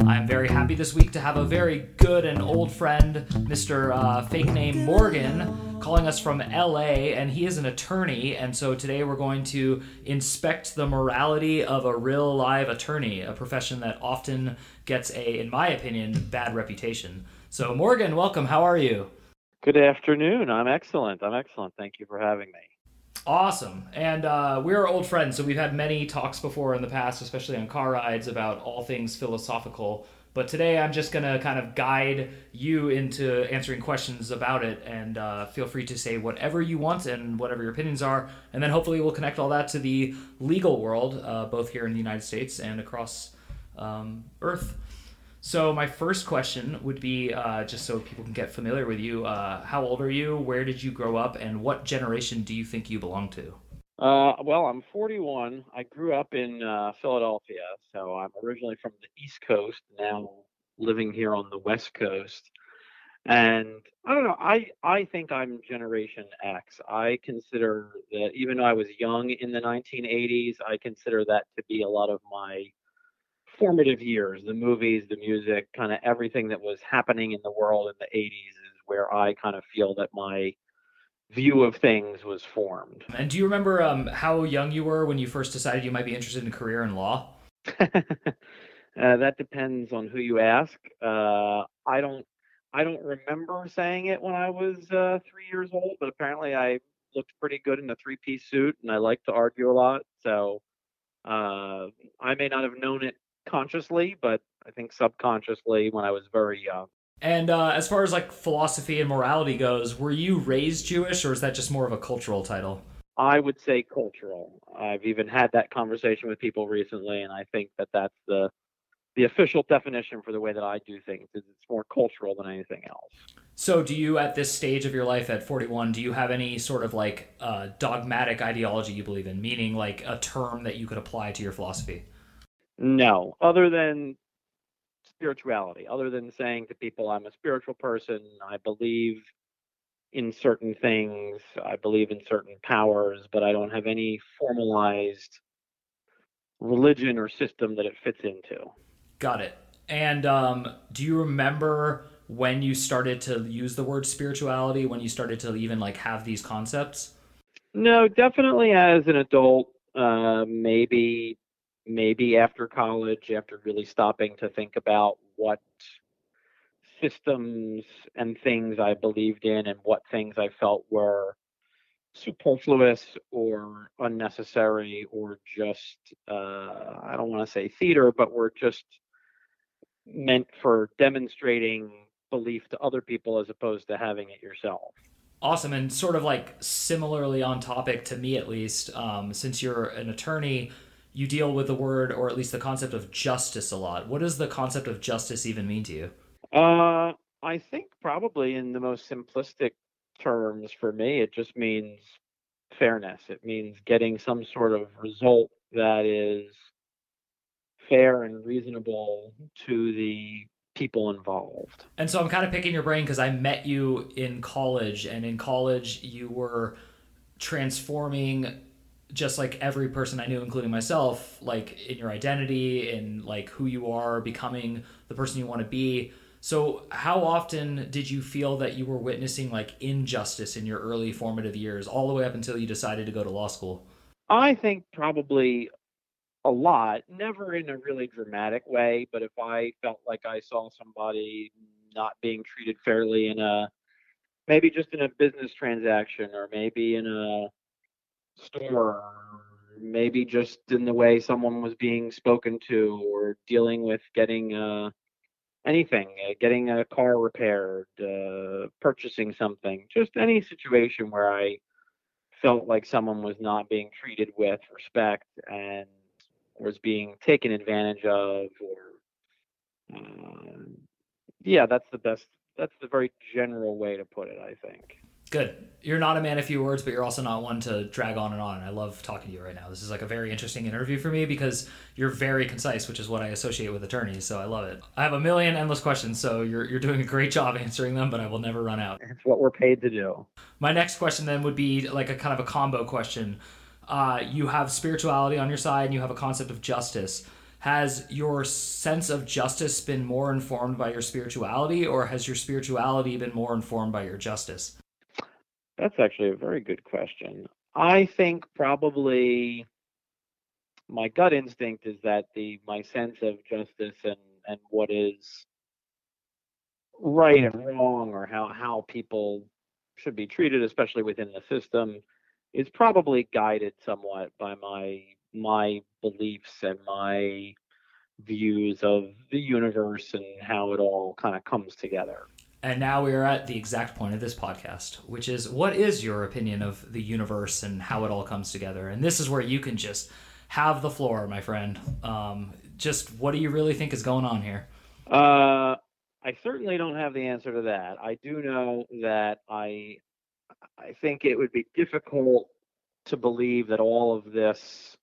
I'm very happy this week to have a very good and old friend, Mr. Uh, fake name Morgan, calling us from LA, and he is an attorney. And so today we're going to inspect the morality of a real live attorney, a profession that often gets a, in my opinion, bad reputation. So, Morgan, welcome. How are you? Good afternoon. I'm excellent. I'm excellent. Thank you for having me. Awesome. And uh, we're old friends, so we've had many talks before in the past, especially on car rides, about all things philosophical. But today I'm just going to kind of guide you into answering questions about it, and uh, feel free to say whatever you want and whatever your opinions are. And then hopefully we'll connect all that to the legal world, uh, both here in the United States and across um, Earth. So my first question would be uh, just so people can get familiar with you. Uh, how old are you? Where did you grow up? And what generation do you think you belong to? Uh, well, I'm 41. I grew up in uh, Philadelphia, so I'm originally from the East Coast. Now living here on the West Coast, and I don't know. I I think I'm Generation X. I consider that even though I was young in the 1980s, I consider that to be a lot of my formative years the movies the music kind of everything that was happening in the world in the 80s is where i kind of feel that my view of things was formed. And do you remember um, how young you were when you first decided you might be interested in a career in law? Uh, that depends on who you ask. Uh, i don't i don't remember saying it when i was uh, three years old but apparently i looked pretty good in a three piece suit and i like to argue a lot so uh, I may not have known it consciously, but I think subconsciously when I was very young. And uh, as far as like philosophy and morality goes, were you raised Jewish, or is that just more of a cultural title? I would say cultural. I've even had that conversation with people recently, and I think that that's the the official definition for the way that I do things. Is it's more cultural than anything else. So, do you at this stage of your life at 41, do you have any sort of like uh, dogmatic ideology you believe in, meaning like a term that you could apply to your philosophy? No, other than spirituality, other than saying to people, I'm a spiritual person, I believe in certain things, I believe in certain powers, but I don't have any formalized religion or system that it fits into. Got it. And um, do you remember when you started to use the word spirituality, when you started to even like have these concepts? No, definitely as an adult, uh, maybe maybe after college, after really stopping to think about what systems and things I believed in and what things I felt were superfluous or unnecessary or just, uh, I don't want to say theater, but were just meant for demonstrating belief to other people as opposed to having it yourself. Awesome. And sort of like similarly on topic to me, at least, um, since you're an attorney, you deal with the word or at least the concept of justice a lot. What does the concept of justice even mean to you? Uh, I think probably in the most simplistic terms for me, it just means fairness. It means getting some sort of result that is fair and reasonable to the people involved. And so I'm kind of picking your brain because I met you in college, and in college, you were transforming just like every person I knew, including myself, like in your identity and like who you are, becoming the person you want to be. So, how often did you feel that you were witnessing like injustice in your early formative years, all the way up until you decided to go to law school? I think probably a lot, never in a really dramatic way, but if I felt like I saw somebody not being treated fairly in a maybe just in a business transaction or maybe in a store, maybe just in the way someone was being spoken to, or dealing with getting uh, anything, uh, getting a car repaired, uh, purchasing something, just any situation where I felt like someone was not being treated with respect and was being taken advantage of, or uh, yeah, that's the best. That's the very general way to put it, I think. Good. You're not a man of few words, but you're also not one to drag on and on. And I love talking to you right now. This is like a very interesting interview for me because you're very concise, which is what I associate with attorneys. So I love it. I have a million endless questions, so you're you're doing a great job answering them, but I will never run out. It's what we're paid to do. My next question then would be like a kind of a combo question. Uh, you have spirituality on your side, and you have a concept of justice. Has your sense of justice been more informed by your spirituality, or has your spirituality been more informed by your justice? That's actually a very good question. I think probably my gut instinct is that the my sense of justice and and what is right and wrong or how how people should be treated especially within the system is probably guided somewhat by my my beliefs and my views of the universe and how it all kind of comes together. And now we are at the exact point of this podcast, which is what is your opinion of the universe and how it all comes together? And this is where you can just have the floor, my friend. Um, just what do you really think is going on here? Uh, I certainly don't have the answer to that. I do know that I I think it would be difficult to believe that all of this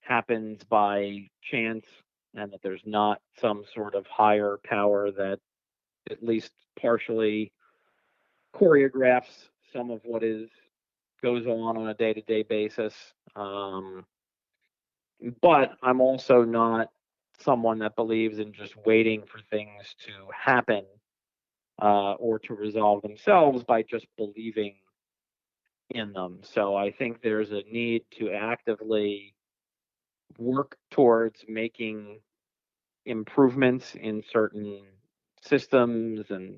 happens by chance and that there's not some sort of higher power that at least partially choreographs some of what is goes on on a day-to-day basis. Um, but I'm also not someone that believes in just waiting for things to happen uh, or to resolve themselves by just believing in them. So I think there's a need to actively work towards making improvements in certain systems and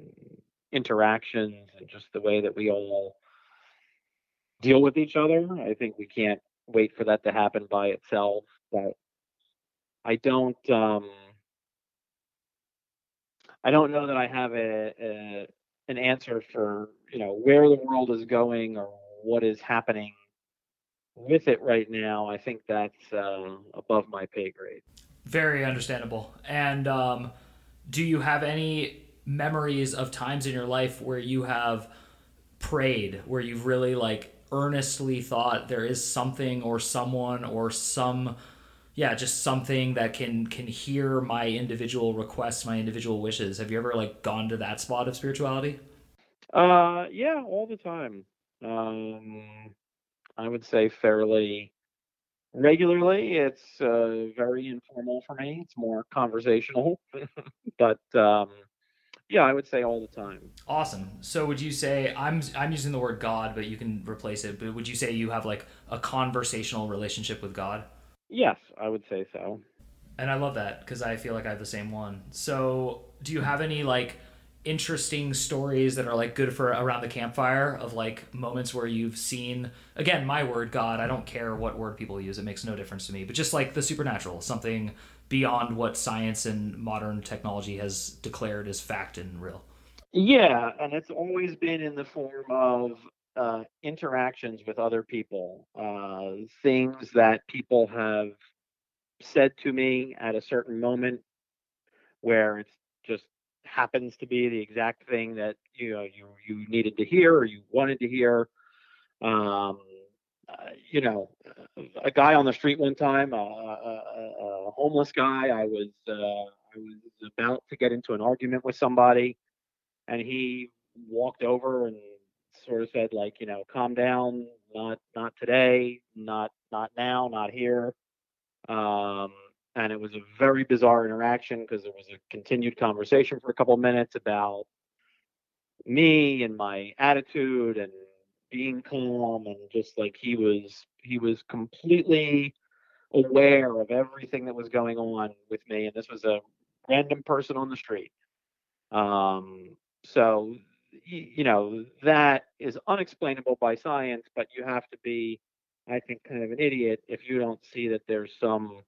interactions and just the way that we all deal with each other. I think we can't wait for that to happen by itself. But I don't um I don't know that I have a, a an answer for, you know, where the world is going or what is happening with it right now. I think that's uh, above my pay grade. Very understandable. And um do you have any memories of times in your life where you have prayed, where you've really like earnestly thought there is something or someone or some yeah, just something that can can hear my individual requests, my individual wishes. Have you ever like gone to that spot of spirituality? Uh yeah, all the time. Um I would say fairly regularly. It's uh, very informal for me. It's more conversational, but um, yeah, I would say all the time. Awesome. So would you say I'm I'm using the word God, but you can replace it. But would you say you have like a conversational relationship with God? Yes, I would say so. And I love that because I feel like I have the same one. So do you have any like interesting stories that are like good for around the campfire of like moments where you've seen again my word god i don't care what word people use it makes no difference to me but just like the supernatural something beyond what science and modern technology has declared as fact and real. Yeah and it's always been in the form of uh, interactions with other people uh, things that people have said to me at a certain moment where it's happens to be the exact thing that you know you you needed to hear or you wanted to hear. Um, uh, you know, a guy on the street one time, a, a, a homeless guy. I was uh, I was about to get into an argument with somebody, and he walked over and sort of said like, you know, calm down, not not today, not not now, not here. Um, and it was a very bizarre interaction because there was a continued conversation for a couple minutes about me and my attitude and being calm and just like he was he was completely aware of everything that was going on with me and this was a random person on the street. Um so you know that is unexplainable by science but you have to be i think kind of an idiot if you don't see that there's some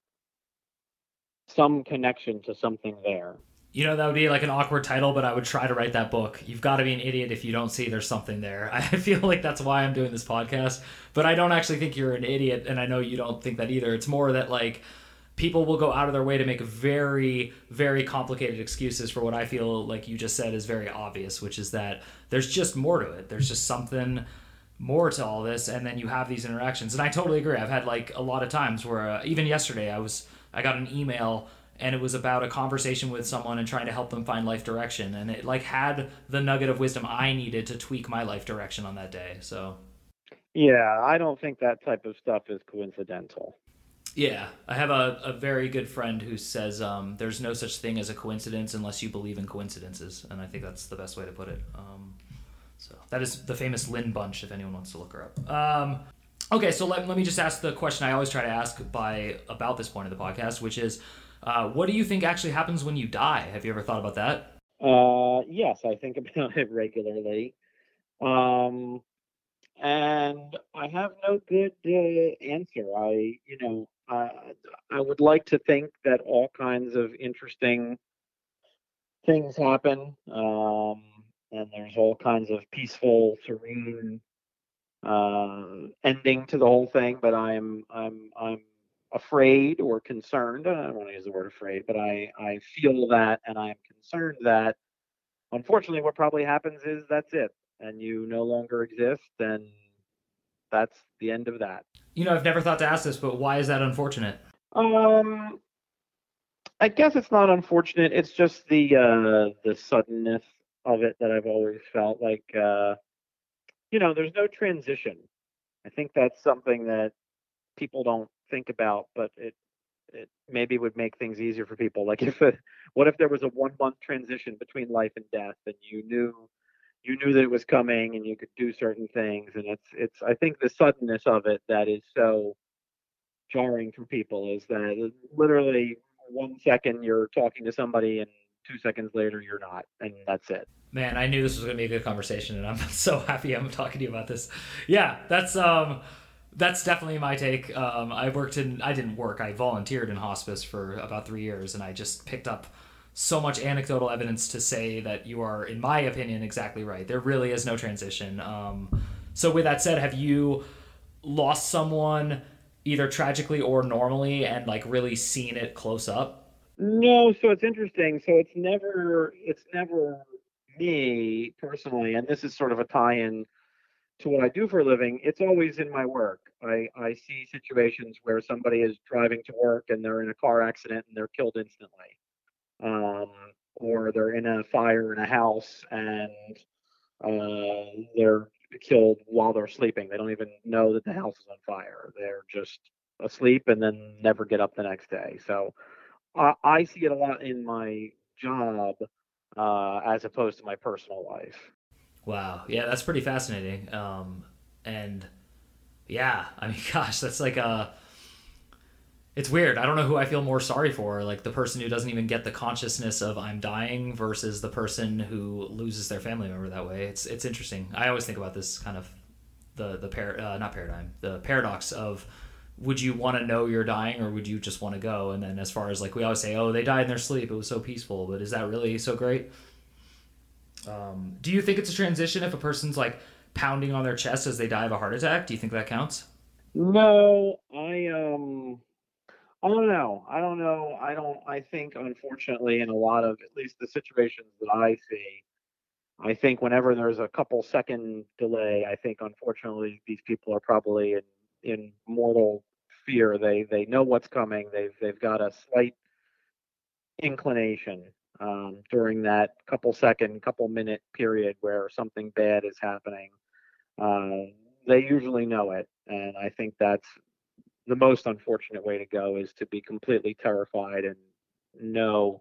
some connection to something there. You know, that would be like an awkward title, but I would try to write that book. You've got to be an idiot if you don't see there's something there. I feel like that's why I'm doing this podcast, but I don't actually think you're an idiot, and I know you don't think that either. It's more that, like, people will go out of their way to make very very complicated excuses for what i feel like you just said is very obvious which is that there's just more to it there's just something more to all this and then you have these interactions and i totally agree i've had like a lot of times where uh, even yesterday i was i got an email and it was about a conversation with someone and trying to help them find life direction and it like had the nugget of wisdom i needed to tweak my life direction on that day so yeah i don't think that type of stuff is coincidental yeah, I have a, a very good friend who says um, there's no such thing as a coincidence unless you believe in coincidences, and I think that's the best way to put it. Um, so that is the famous Lynn Bunch, if anyone wants to look her up. Um, okay, so let, let me just ask the question I always try to ask by about this point of the podcast, which is, uh, what do you think actually happens when you die? Have you ever thought about that? Uh, yes, I think about it regularly. Um, and I have no good uh, answer. I, you know, uh, I would like to think that all kinds of interesting things happen, um, and there's all kinds of peaceful, serene uh, ending to the whole thing. But I'm I'm I'm afraid or concerned. I don't want to use the word afraid, but I I feel that, and I am concerned that. Unfortunately, what probably happens is that's it, and you no longer exist, and that's the end of that. You know, I've never thought to ask this, but why is that unfortunate? Um, I guess it's not unfortunate. It's just the uh, the suddenness of it that I've always felt like. Uh, you know, there's no transition. I think that's something that people don't think about, but it it maybe would make things easier for people. Like if it, what if there was a one month transition between life and death, and you knew you knew that it was coming and you could do certain things and it's it's i think the suddenness of it that is so jarring for people is that uh, literally one second you're talking to somebody and two seconds later you're not and that's it man i knew this was going to be a good conversation and i'm so happy i'm talking to you about this yeah that's um that's definitely my take um i worked in i didn't work i volunteered in hospice for about three years and i just picked up so much anecdotal evidence to say that you are, in my opinion, exactly right. There really is no transition. Um, so, with that said, have you lost someone either tragically or normally and like really seen it close up? No, so it's interesting. So it's never it's never me personally, and this is sort of a tie-in to what I do for a living. It's always in my work. I, I see situations where somebody is driving to work and they're in a car accident and they're killed instantly um, or they're in a fire in a house and uh, they're killed while they're sleeping. They don't even know that the house is on fire. They're just asleep and then never get up the next day. So uh, I see it a lot in my job uh, as opposed to my personal life. Wow. Yeah, that's pretty fascinating. Um, and yeah, I mean, gosh, that's like a it's weird. I don't know who I feel more sorry for, like the person who doesn't even get the consciousness of I'm dying versus the person who loses their family member that way. It's it's interesting. I always think about this kind of the the par- uh, not paradigm, the paradox of would you want to know you're dying or would you just want to go? And then as far as like we always say, oh, they died in their sleep. It was so peaceful, but is that really so great? Um, do you think it's a transition if a person's like pounding on their chest as they die of a heart attack? Do you think that counts? No, I um I don't know. I don't know. I don't. I think, unfortunately, in a lot of at least the situations that I see, I think whenever there's a couple second delay, I think unfortunately these people are probably in in mortal fear. They they know what's coming. They've they've got a slight inclination um, during that couple second, couple minute period where something bad is happening. Uh, they usually know it, and I think that's the most unfortunate way to go is to be completely terrified and know,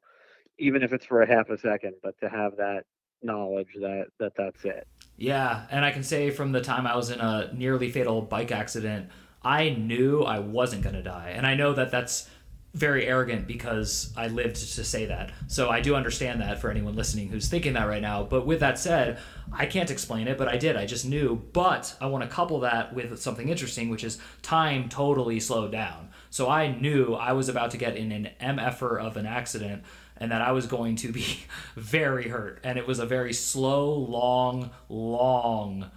even if it's for a half a second, but to have that knowledge that that that's it. Yeah, and I can say from the time I was in a nearly fatal bike accident, I knew I wasn't going to die, and I know that that's very arrogant because I lived to say that. So I do understand that for anyone listening who's thinking that right now. But with that said, I can't explain it, but I did. I just knew. But I want to couple that with something interesting, which is time totally slowed down. So I knew I was about to get in an MFer of an accident and that I was going to be very hurt. And it was a very slow, long, long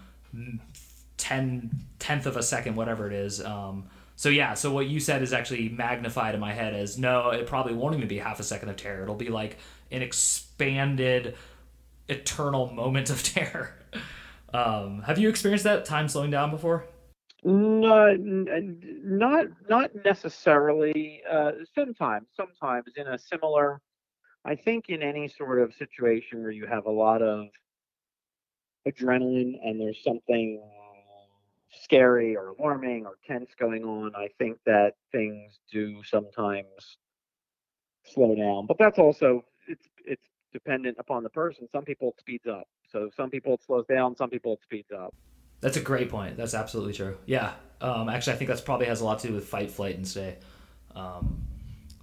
10 tenth of a second, whatever it is. Um, So yeah, so what you said is actually magnified in my head as no, it probably won't even be half a second of terror. It'll be like an expanded, eternal moment of terror. Um, have you experienced that time slowing down before? No, not not necessarily. Uh, sometimes, sometimes in a similar. I think in any sort of situation where you have a lot of adrenaline and there's something scary or alarming or tense going on, I think that things do sometimes slow down. But that's also it's it's dependent upon the person. Some people it speeds up. So some people it slows down, some people it speeds up. That's a great point. That's absolutely true. Yeah. Um, actually, I think that's probably has a lot to do with fight, flight, and stay. Um,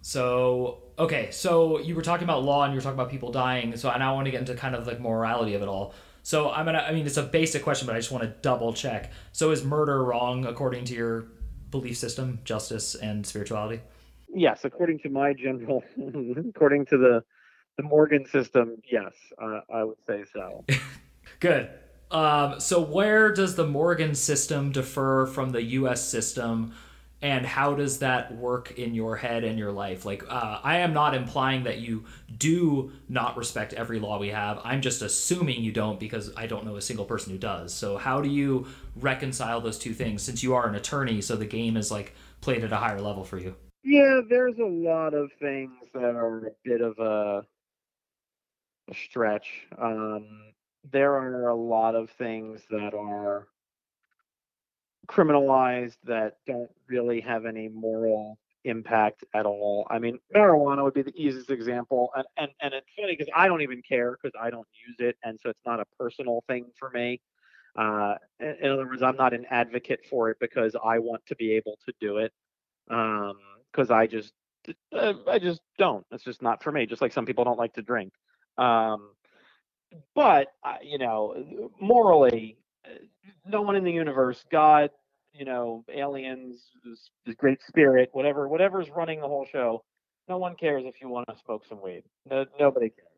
so okay, so you were talking about law and you were talking about people dying. So and I want to get into kind of like morality of it all. So I'm gonna. I mean, it's a basic question, but I just want to double check. So is murder wrong according to your belief system, justice, and spirituality? Yes, according to my general, according to the the Morgan system, yes, uh, I would say so. Good. Um, so where does the Morgan system differ from the U.S. system? and how does that work in your head and your life like uh, i am not implying that you do not respect every law we have i'm just assuming you don't because i don't know a single person who does so how do you reconcile those two things since you are an attorney so the game is like played at a higher level for you yeah there's a lot of things that are a bit of a, a stretch um, there are a lot of things that are criminalized that don't really have any moral impact at all. I mean, marijuana would be the easiest example, and and and it's funny because I don't even care because I don't use it, and so it's not a personal thing for me. Uh, in, other words, I'm not an advocate for it because I want to be able to do it. Because um, I just uh, I just don't. It's just not for me. Just like some people don't like to drink. Um, but uh, you know, morally, no one in the universe, God, you know, aliens, the great spirit, whatever, whatever's running the whole show, no one cares if you want to smoke some weed. No, nobody cares.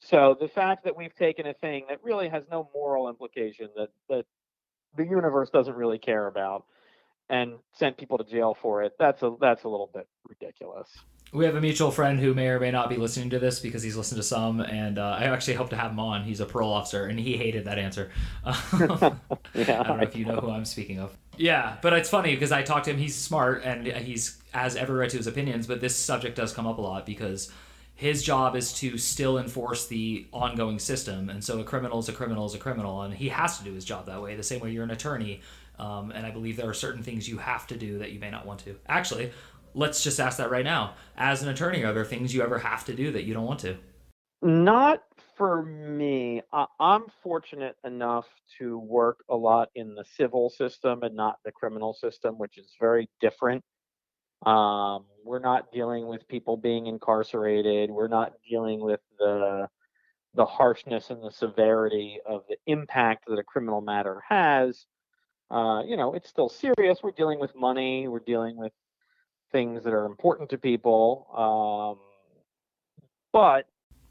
So the fact that we've taken a thing that really has no moral implication that that the universe doesn't really care about and sent people to jail for it, that's a that's a little bit ridiculous we have a mutual friend who may or may not be listening to this because he's listened to some, and uh, I actually hope to have him on. He's a parole officer, and he hated that answer. yeah. I don't know if you know who I'm speaking of. Yeah, but it's funny because I talked to him. He's smart and he's has every right to his opinions, but this subject does come up a lot because his job is to still enforce the ongoing system, and so a criminal is a criminal is a criminal, and he has to do his job that way. The same way you're an attorney. Um, and I believe there are certain things you have to do that you may not want to. Actually, let's just ask that right now. As an attorney, are there things you ever have to do that you don't want to? Not for me. I'm fortunate enough to work a lot in the civil system and not the criminal system, which is very different. Um, we're not dealing with people being incarcerated. We're not dealing with the the harshness and the severity of the impact that a criminal matter has. Uh, you know, it's still serious. We're dealing with money. We're dealing with things that are important to people. Um, but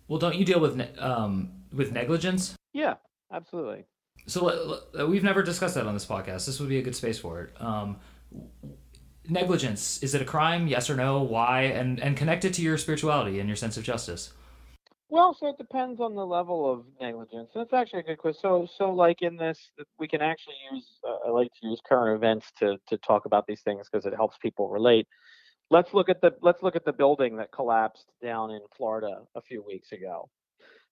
well, don't you deal with ne- um, with negligence? Yeah, absolutely. So we've never discussed that on this podcast. This would be a good space for it. Um, negligence is it a crime? Yes or no? Why? And and connect it to your spirituality and your sense of justice. Well, so it depends on the level of negligence. That's actually a good question. So, so like in this, we can actually use. Uh, I like to use current events to to talk about these things because it helps people relate let's look at the let's look at the building that collapsed down in Florida a few weeks ago.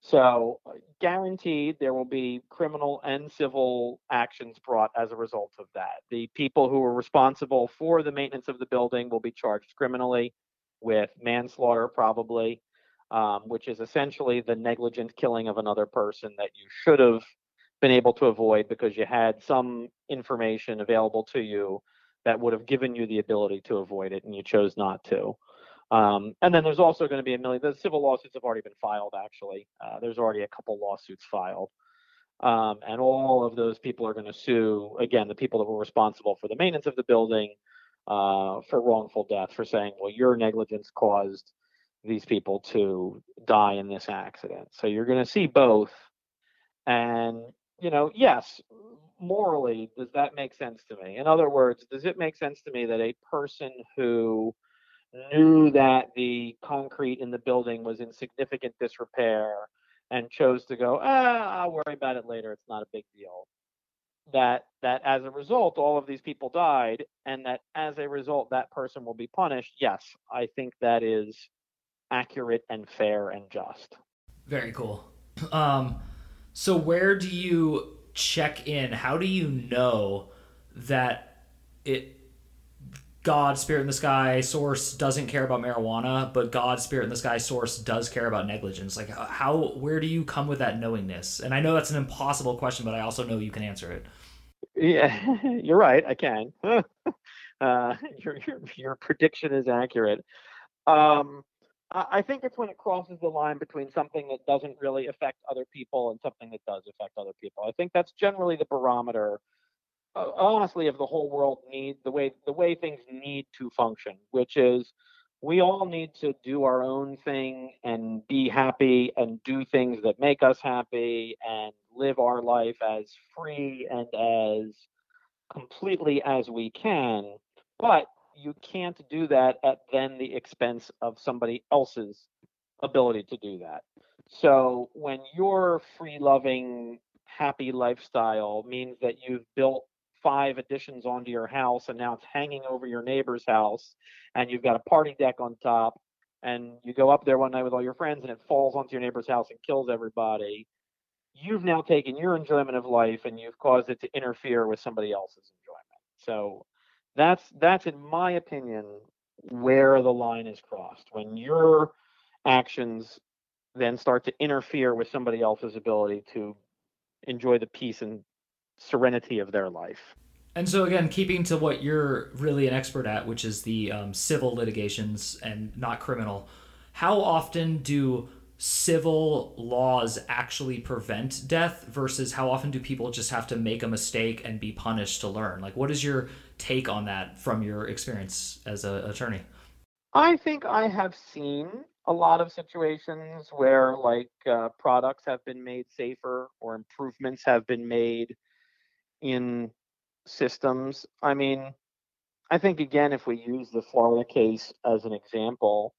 So, uh, guaranteed there will be criminal and civil actions brought as a result of that. The people who are responsible for the maintenance of the building will be charged criminally with manslaughter, probably, um, which is essentially the negligent killing of another person that you should have been able to avoid because you had some information available to you that would have given you the ability to avoid it and you chose not to. Um, and then there's also going to be a million, the civil lawsuits have already been filed, actually. Uh, there's already a couple lawsuits filed. Um, and all of those people are going to sue, again, the people that were responsible for the maintenance of the building uh, for wrongful death, for saying, well, your negligence caused these people to die in this accident. So you're going to see both. And, you know, yes, morally, does that make sense to me? In other words, does it make sense to me that a person who knew that the concrete in the building was in significant disrepair and chose to go, ah, I'll worry about it later. It's not a big deal. That that as a result, all of these people died, and that as a result, that person will be punished. Yes, I think that is accurate and fair and just. Very cool. Um, so where do you check in? How do you know that it God, Spirit in the Sky, Source doesn't care about marijuana, but God, Spirit in the Sky, Source does care about negligence. Like, how, where do you come with that knowingness? And I know that's an impossible question, but I also know you can answer it. Yeah, you're right. I can. uh, your, your your prediction is accurate. Um, I think it's when it crosses the line between something that doesn't really affect other people and something that does affect other people. I think that's generally the barometer uh, honestly of the whole world need the way the way things need to function which is we all need to do our own thing and be happy and do things that make us happy and live our life as free and as completely as we can but you can't do that at then the expense of somebody else's ability to do that. So when your free loving happy lifestyle means that you've built five additions onto your house and now it's hanging over your neighbor's house and you've got a party deck on top and you go up there one night with all your friends and it falls onto your neighbor's house and kills everybody. You've now taken your enjoyment of life and you've caused it to interfere with somebody else's enjoyment. So that's that's in my opinion where the line is crossed when your actions then start to interfere with somebody else's ability to enjoy the peace and serenity of their life. And so, again, keeping to what you're really an expert at, which is the um, civil litigations and not criminal, how often do civil laws actually prevent death versus how often do people just have to make a mistake and be punished to learn? Like, what is your take on that from your experience as an attorney? I think I have seen a lot of situations where, like, uh, products have been made safer or improvements have been made in systems. I mean, I think again, if we use the Florida case as an example,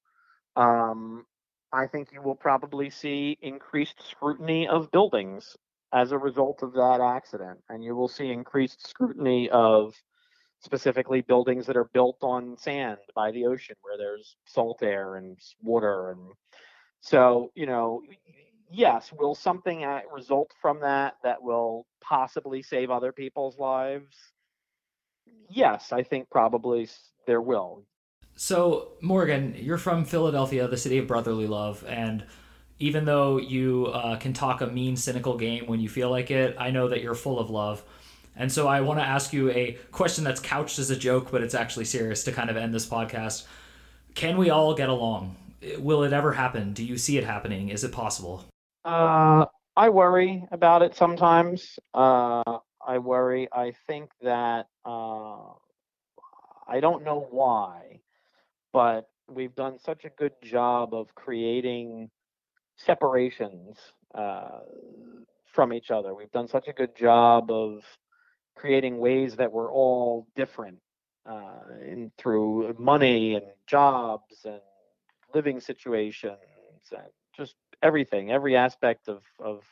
um, I think you will probably see increased scrutiny of buildings as a result of that accident, and you will see increased scrutiny of specifically buildings that are built on sand by the ocean where there's salt air and water and so you know yes, will something result from that that will possibly save other people's lives? Yes, I think probably there will. So, Morgan, you're from Philadelphia, the city of brotherly love, and even though you uh, can talk a mean, cynical game when you feel like it, I know that you're full of love. And so, I want to ask you a question that's couched as a joke, but it's actually serious to kind of end this podcast. Can we all get along? Will it ever happen? Do you see it happening? Is it possible? Uh, I worry about it sometimes. Uh, I worry. I think that uh, I don't know why, but we've done such a good job of creating separations uh, from each other. We've done such a good job of creating ways that we're all different uh, in, through money and jobs and living situations and just everything, every aspect of of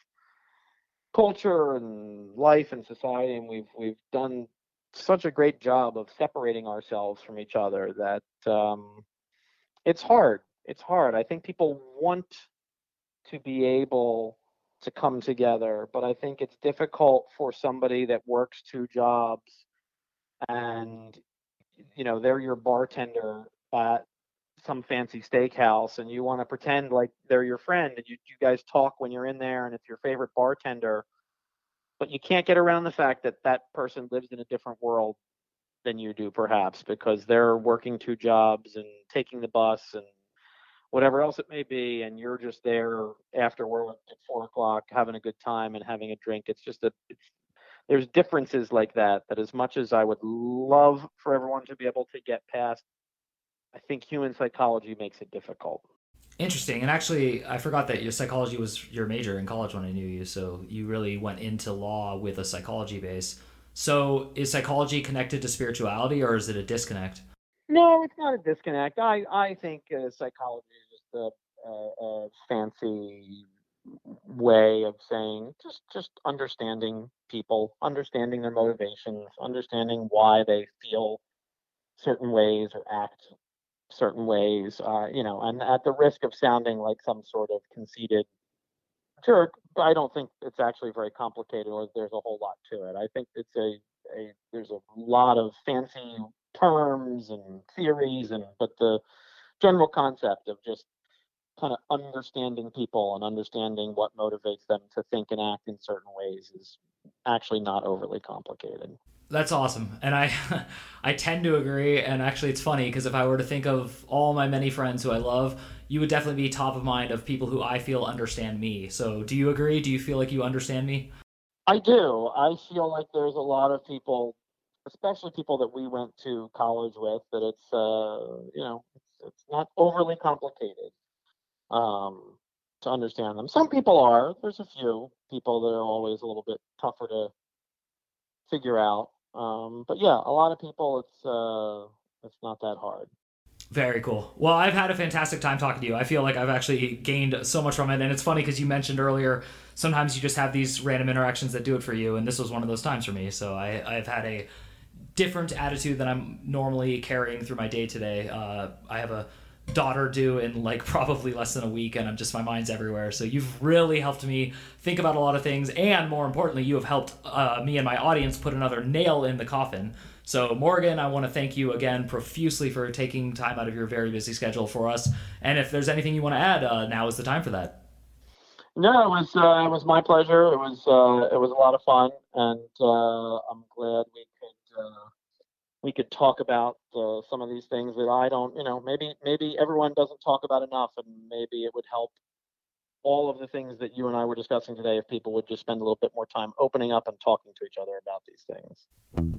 culture and life and society, and we've we've done such a great job of separating ourselves from each other that um, it's hard. It's hard. I think people want to be able to come together, but I think it's difficult for somebody that works two jobs and you know they're your bartender at some fancy steakhouse and you want to pretend like they're your friend and you, you guys talk when you're in there and it's your favorite bartender but you can't get around the fact that that person lives in a different world than you do perhaps because they're working two jobs and taking the bus and whatever else it may be and you're just there after work at four o'clock having a good time and having a drink it's just a it's there's differences like that that as much as i would love for everyone to be able to get past I think human psychology makes it difficult. Interesting. And actually, I forgot that your psychology was your major in college when I knew you. So you really went into law with a psychology base. So is psychology connected to spirituality or is it a disconnect? No, it's not a disconnect. I, I think uh, psychology is just a, a, a fancy way of saying just just understanding people, understanding their motivations, understanding why they feel certain ways or act certain ways, uh, you know, and at the risk of sounding like some sort of conceited jerk, I don't think it's actually very complicated or there's a whole lot to it. I think it's a, a there's a lot of fancy terms and theories and but the general concept of just kind of understanding people and understanding what motivates them to think and act in certain ways is actually not overly complicated. That's awesome. And I I tend to agree and actually it's funny because if I were to think of all my many friends who I love, you would definitely be top of mind of people who I feel understand me. So, do you agree? Do you feel like you understand me? I do. I feel like there's a lot of people especially people that we went to college with that it's uh you know, it's, it's not overly complicated um, to understand them. Some people are. There's a few people that are always a little bit tougher to figure out. Um, but yeah, a lot of people, it's uh, it's not that hard. Very cool. Well, I've had a fantastic time talking to you. I feel like I've actually gained so much from it, and it's funny because you mentioned earlier sometimes you just have these random interactions that do it for you, and this was one of those times for me. So I, I've had a different attitude than I'm normally carrying through my day today. Uh, I have a daughter due in like probably less than a week and I'm just my mind's everywhere. So you've really helped me think about a lot of things and more importantly you have helped uh, me and my audience put another nail in the coffin. So Morgan, I want to thank you again profusely for taking time out of your very busy schedule for us. And if there's anything you want to add, uh, now is the time for that. No, it was uh, it was my pleasure. It was uh, it was a lot of fun, and uh, I'm glad we could uh, we could talk about uh, some of these things that I don't, you know, maybe maybe everyone doesn't talk about enough, and maybe it would help all of the things that you and I were discussing today if people would just spend a little bit more time opening up and talking to each other about these things.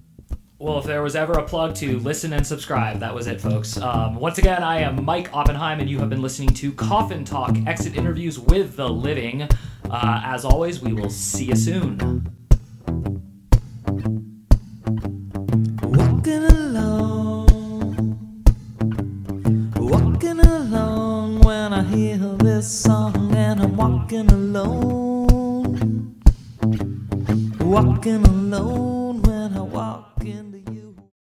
Well, if there was ever a plug to listen and subscribe, that was it, folks. Um, once again, I am Mike Oppenheim, and you have been listening to Coffin Talk Exit Interviews with the Living. Uh, as always, we will see you soon. This song and I'm walking alone. Walking alone.